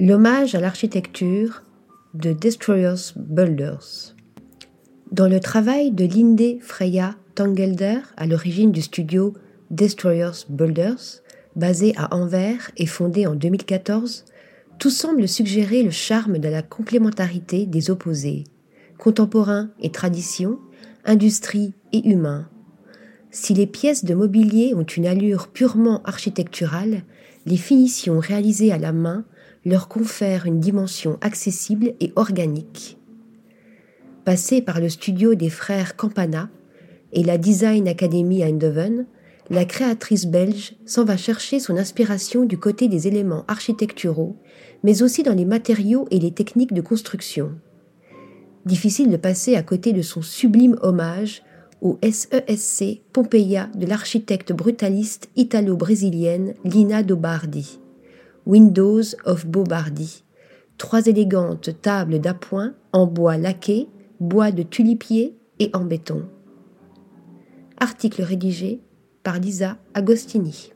L'hommage à l'architecture de Destroyers Builders. Dans le travail de Linde Freya Tangelder, à l'origine du studio Destroyers Builders, basé à Anvers et fondé en 2014, tout semble suggérer le charme de la complémentarité des opposés, contemporain et tradition, industrie et humain. Si les pièces de mobilier ont une allure purement architecturale, les finitions réalisées à la main leur confèrent une dimension accessible et organique. Passée par le studio des frères Campana et la Design Academy à Eindhoven, la créatrice belge s'en va chercher son inspiration du côté des éléments architecturaux, mais aussi dans les matériaux et les techniques de construction. Difficile de passer à côté de son sublime hommage au SESC Pompeia de l'architecte brutaliste italo-brésilienne Lina Dobardi. Windows of Bobardi. Trois élégantes tables d'appoint en bois laqué, bois de tulipier et en béton. Article rédigé par Lisa Agostini.